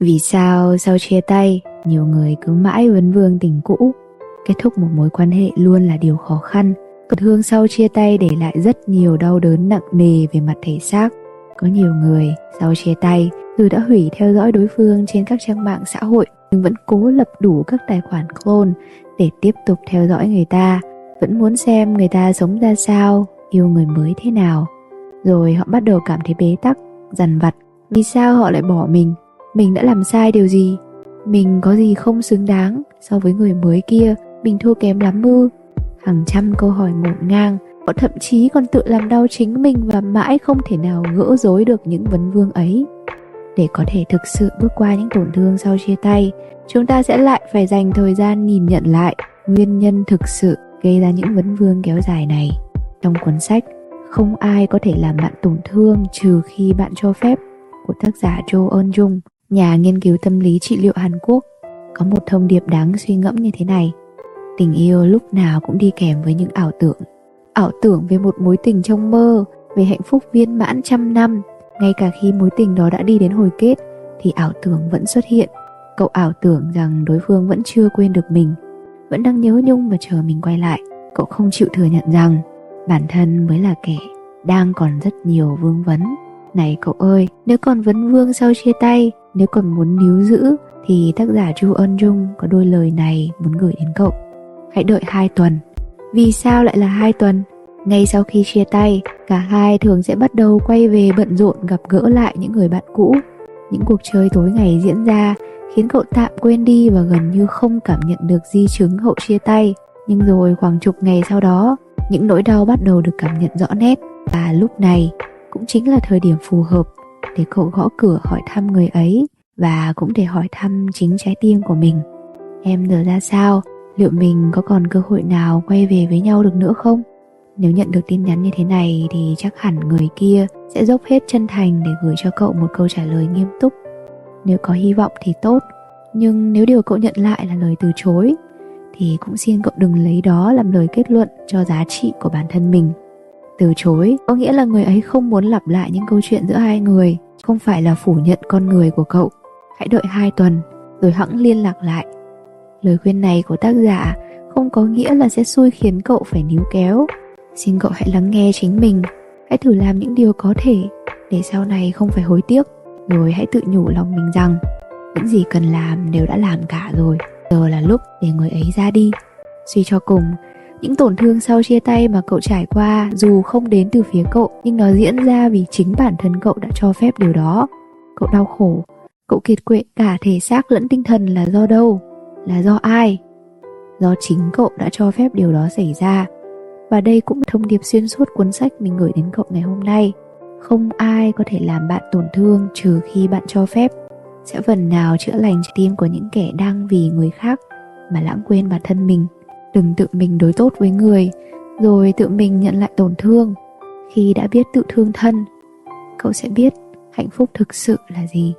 Vì sao sau chia tay, nhiều người cứ mãi vấn vương tình cũ? Kết thúc một mối quan hệ luôn là điều khó khăn. Tổn thương sau chia tay để lại rất nhiều đau đớn nặng nề về mặt thể xác. Có nhiều người sau chia tay dù đã hủy theo dõi đối phương trên các trang mạng xã hội nhưng vẫn cố lập đủ các tài khoản clone để tiếp tục theo dõi người ta, vẫn muốn xem người ta sống ra sao, yêu người mới thế nào. Rồi họ bắt đầu cảm thấy bế tắc, dằn vặt. Vì sao họ lại bỏ mình? Mình đã làm sai điều gì? Mình có gì không xứng đáng so với người mới kia? Mình thua kém lắm ư? Hàng trăm câu hỏi ngổn ngang họ thậm chí còn tự làm đau chính mình và mãi không thể nào gỡ rối được những vấn vương ấy. Để có thể thực sự bước qua những tổn thương sau chia tay, chúng ta sẽ lại phải dành thời gian nhìn nhận lại nguyên nhân thực sự gây ra những vấn vương kéo dài này. Trong cuốn sách, không ai có thể làm bạn tổn thương trừ khi bạn cho phép, của tác giả Joe Eun Jung nhà nghiên cứu tâm lý trị liệu Hàn Quốc có một thông điệp đáng suy ngẫm như thế này. Tình yêu lúc nào cũng đi kèm với những ảo tưởng. Ảo tưởng về một mối tình trong mơ, về hạnh phúc viên mãn trăm năm. Ngay cả khi mối tình đó đã đi đến hồi kết, thì ảo tưởng vẫn xuất hiện. Cậu ảo tưởng rằng đối phương vẫn chưa quên được mình, vẫn đang nhớ nhung và chờ mình quay lại. Cậu không chịu thừa nhận rằng bản thân mới là kẻ đang còn rất nhiều vương vấn. Này cậu ơi, nếu còn vấn vương sau chia tay nếu còn muốn níu giữ thì tác giả Chu Ân Jung có đôi lời này muốn gửi đến cậu. Hãy đợi 2 tuần. Vì sao lại là 2 tuần? Ngay sau khi chia tay, cả hai thường sẽ bắt đầu quay về bận rộn gặp gỡ lại những người bạn cũ. Những cuộc chơi tối ngày diễn ra khiến cậu tạm quên đi và gần như không cảm nhận được di chứng hậu chia tay. Nhưng rồi khoảng chục ngày sau đó, những nỗi đau bắt đầu được cảm nhận rõ nét và lúc này cũng chính là thời điểm phù hợp để cậu gõ cửa hỏi thăm người ấy và cũng để hỏi thăm chính trái tim của mình. Em giờ ra sao? Liệu mình có còn cơ hội nào quay về với nhau được nữa không? Nếu nhận được tin nhắn như thế này thì chắc hẳn người kia sẽ dốc hết chân thành để gửi cho cậu một câu trả lời nghiêm túc. Nếu có hy vọng thì tốt, nhưng nếu điều cậu nhận lại là lời từ chối, thì cũng xin cậu đừng lấy đó làm lời kết luận cho giá trị của bản thân mình. Từ chối có nghĩa là người ấy không muốn lặp lại những câu chuyện giữa hai người không phải là phủ nhận con người của cậu. Hãy đợi hai tuần, rồi hẵng liên lạc lại. Lời khuyên này của tác giả không có nghĩa là sẽ xui khiến cậu phải níu kéo. Xin cậu hãy lắng nghe chính mình. Hãy thử làm những điều có thể, để sau này không phải hối tiếc. Rồi hãy tự nhủ lòng mình rằng, những gì cần làm đều đã làm cả rồi. Giờ là lúc để người ấy ra đi. Suy cho cùng những tổn thương sau chia tay mà cậu trải qua dù không đến từ phía cậu nhưng nó diễn ra vì chính bản thân cậu đã cho phép điều đó. Cậu đau khổ, cậu kiệt quệ cả thể xác lẫn tinh thần là do đâu? Là do ai? Do chính cậu đã cho phép điều đó xảy ra. Và đây cũng là thông điệp xuyên suốt cuốn sách mình gửi đến cậu ngày hôm nay. Không ai có thể làm bạn tổn thương trừ khi bạn cho phép. Sẽ phần nào chữa lành trái tim của những kẻ đang vì người khác mà lãng quên bản thân mình đừng tự mình đối tốt với người, rồi tự mình nhận lại tổn thương. Khi đã biết tự thương thân, cậu sẽ biết hạnh phúc thực sự là gì.